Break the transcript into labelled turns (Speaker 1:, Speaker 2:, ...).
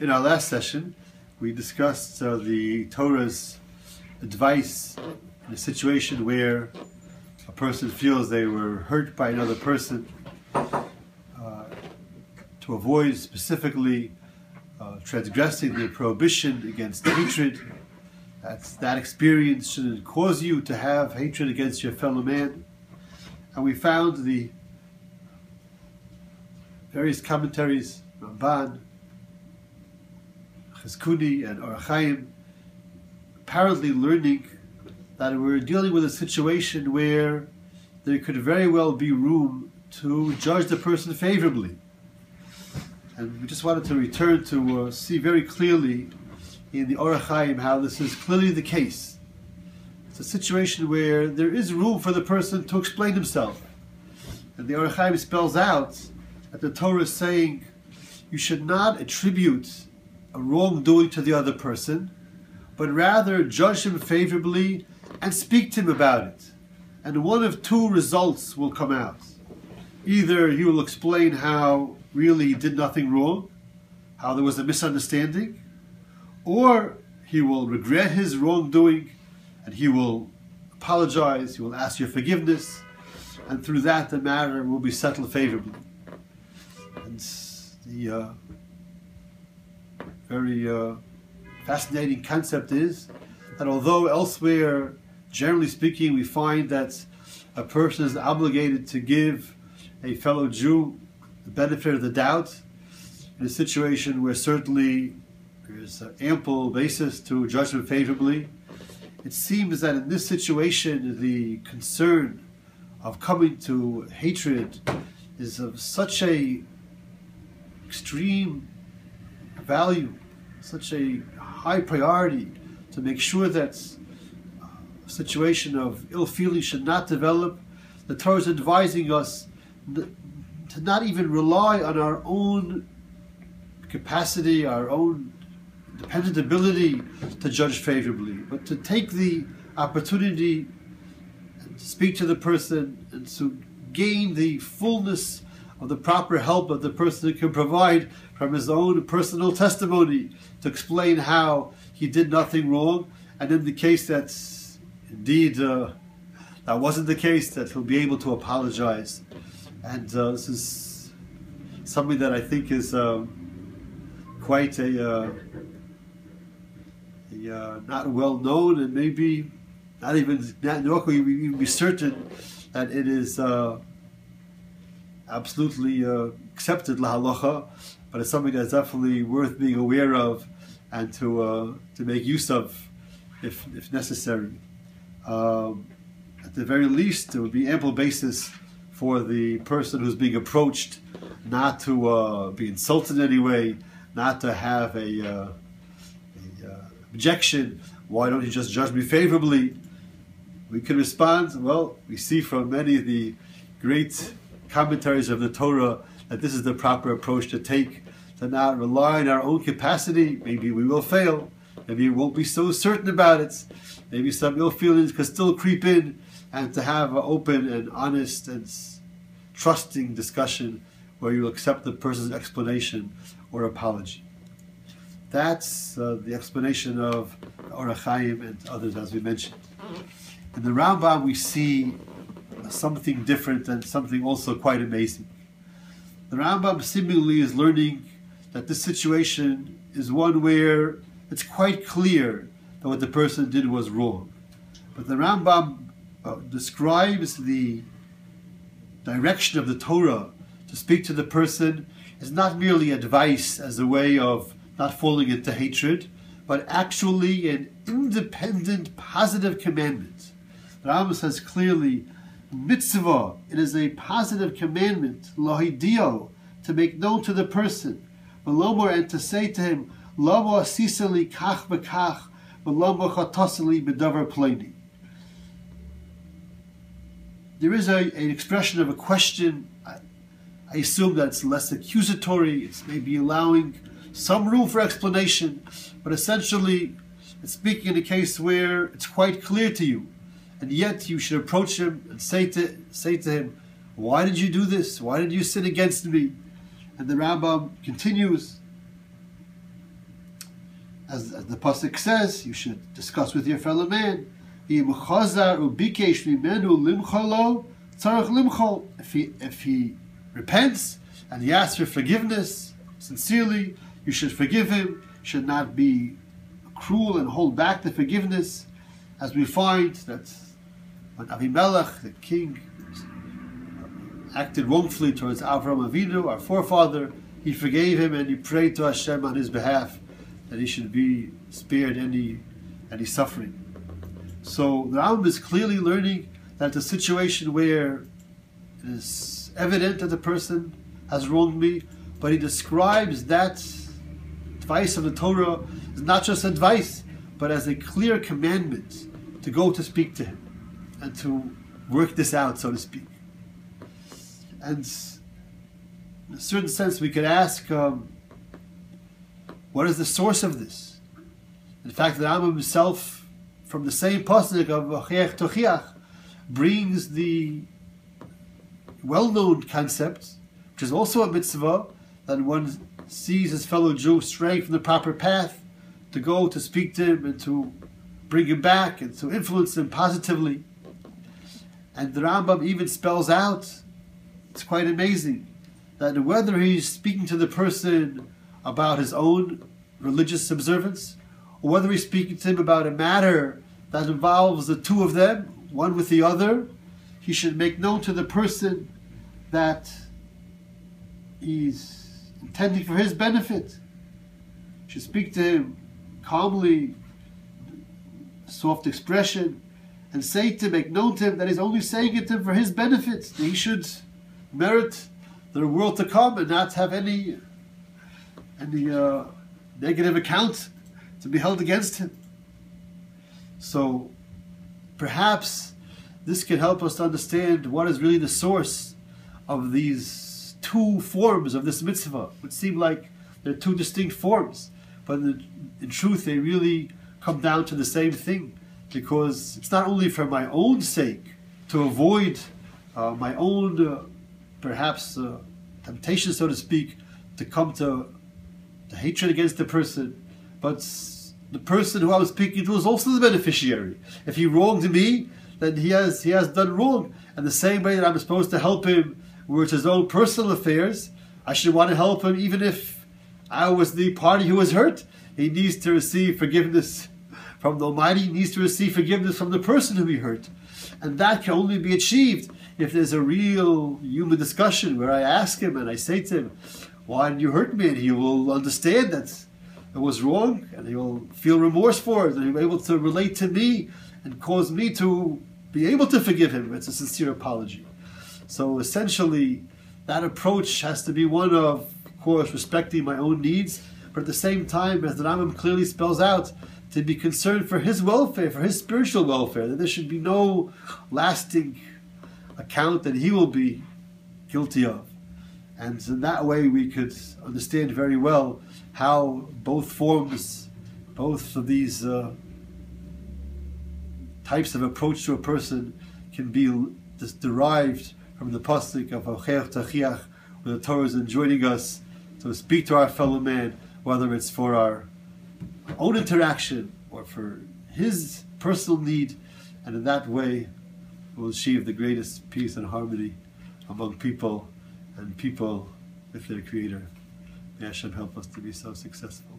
Speaker 1: In our last session, we discussed uh, the Torah's advice in a situation where a person feels they were hurt by another person, uh, to avoid specifically uh, transgressing the prohibition against hatred. That's, that experience shouldn't cause you to have hatred against your fellow man. And we found the various commentaries, Ramban, Chizkuni, and Ohr HaChaim, apparently learning that we're dealing with a situation where there could very well be room to judge the person favorably. And we just wanted to return to uh, see very clearly in the Ohr HaChaim how this is clearly the case. It's a situation where there is room for the person to explain himself. And the Ohr HaChaim spells out that the Torah is saying you should not attribute wrongdoing to the other person, but rather judge him favorably and speak to him about it. And one of two results will come out. Either he will explain how really he did nothing wrong, how there was a misunderstanding, or he will regret his wrongdoing and he will apologize, he will ask your forgiveness, and through that the matter will be settled favorably. And the uh, very uh, fascinating concept is that although elsewhere, generally speaking, we find that a person is obligated to give a fellow Jew the benefit of the doubt in a situation where certainly there's ample basis to judge him favorably. It seems that in this situation, the concern of coming to hatred is of such a extreme value, such a high priority to make sure that uh, a situation of ill feeling should not develop. The Torah is advising us to not even rely on our own capacity, our own dependent ability to judge favorably, but to take the opportunity to speak to the person and to gain the fullness of the proper help that the person who can provide from his own personal testimony to explain how he did nothing wrong, and in the case that indeed uh, that wasn't the case, that he'll be able to apologize. And uh, this is something that I think is uh, quite a, uh, a uh, not well known and maybe not even not nor can we even be certain that it is uh, absolutely uh, accepted la halacha, but it's something that's definitely worth being aware of and to uh, to make use of if if necessary. Um, at the very least, there would be ample basis for the person who's being approached not to uh, be insulted in any way, not to have a, uh, a uh, objection. Why don't you just judge me favorably? We can respond. Well, we see from many of the great commentaries of the Torah that this is the proper approach to take, to not rely on our own capacity. Maybe we will fail. Maybe we won't be so certain about it. Maybe some ill feelings could still creep in, and to have an open and honest and trusting discussion where you accept the person's explanation or apology. That's uh, the explanation of Ohr HaChaim and others, as we mentioned. In the Rambam, we see something different and something also quite amazing. The Rambam seemingly is learning that this situation is one where it's quite clear that what the person did was wrong. But the Rambam uh, describes the direction of the Torah to speak to the person is not merely advice as a way of not falling into hatred, but actually an independent, positive commandment. The Rambam says clearly, mitzvah, it is a positive commandment, lohidio, to make known to the person, velomor, and to say to him, lamo asisali kach v'kach, velomor chatasali b'davar pleni. There is a, an expression of a question. I, I assume that's less accusatory. It's maybe allowing some room for explanation, but essentially, it's speaking in a case where it's quite clear to you and yet you should approach him and say to say to him, "Why did you do this? Why did you sin against me?" And the Rambam continues as, as the pasuk says, you should discuss with your fellow man. If he if he repents and he asks for forgiveness sincerely, you should forgive him. Should not be cruel and hold back the forgiveness, as we find that when Avimelech, the king, acted wrongfully towards Avram Avinu, our forefather, he forgave him and he prayed to Hashem on his behalf that he should be spared any any suffering. So the Rambam is clearly learning that the situation where it is evident that the person has wronged me, but he describes that advice of the Torah as not just advice, but as a clear commandment to go to speak to him and to work this out, so to speak. And in a certain sense, we could ask, um, what is the source of this? In fact, the Rambam himself, from the same pasuk of Achiach Tochiach, brings the well-known concept, which is also a mitzvah, that one sees his fellow Jew straying from the proper path, to go to speak to him and to bring him back and to influence him positively. And the Rambam even spells out, it's quite amazing, that whether he's speaking to the person about his own religious observance, or whether he's speaking to him about a matter that involves the two of them, one with the other, he should make known to the person that he's intending for his benefit. He should speak to him calmly, soft expression, and say to him, make known to him that he's only saying it to him for his benefit, that he should merit the world to come and not have any any uh, negative account to be held against him. So perhaps this can help us to understand what is really the source of these two forms of this mitzvah. It would seem like they're two distinct forms, but in, in truth, they really come down to the same thing because it's not only for my own sake to avoid uh, my own uh, perhaps uh, temptation, so to speak, to come to, hatred against the person, but the person who I was speaking to is also the beneficiary. If he wronged me, then he has he has done wrong. And the same way that I'm supposed to help him with his own personal affairs, I should want to help him even if I was the party who was hurt. He needs to receive forgiveness from the Almighty, needs to receive forgiveness from the person who he hurt. And that can only be achieved if there's a real human discussion where I ask him and I say to him, Why did you hurt me? And he will understand that it was wrong and he will feel remorse for it and he'll be able to relate to me and cause me to be able to forgive him. It's a sincere apology. So essentially, that approach has to be one of, of course, respecting my own needs, but at the same time, as the Rambam clearly spells out, to be concerned for his welfare, for his spiritual welfare, that there should be no lasting account that he will be guilty of. And in that way, we could understand very well how both forms, both of these uh, types of approach to a person can be derived from the pasuk of Achiach Tochiach, where the Torah is enjoining us to speak to our fellow man, whether it's for our own interaction or for his personal need, and in that way will achieve the greatest peace and harmony among people and people with their Creator. May Hashem help us to be so successful.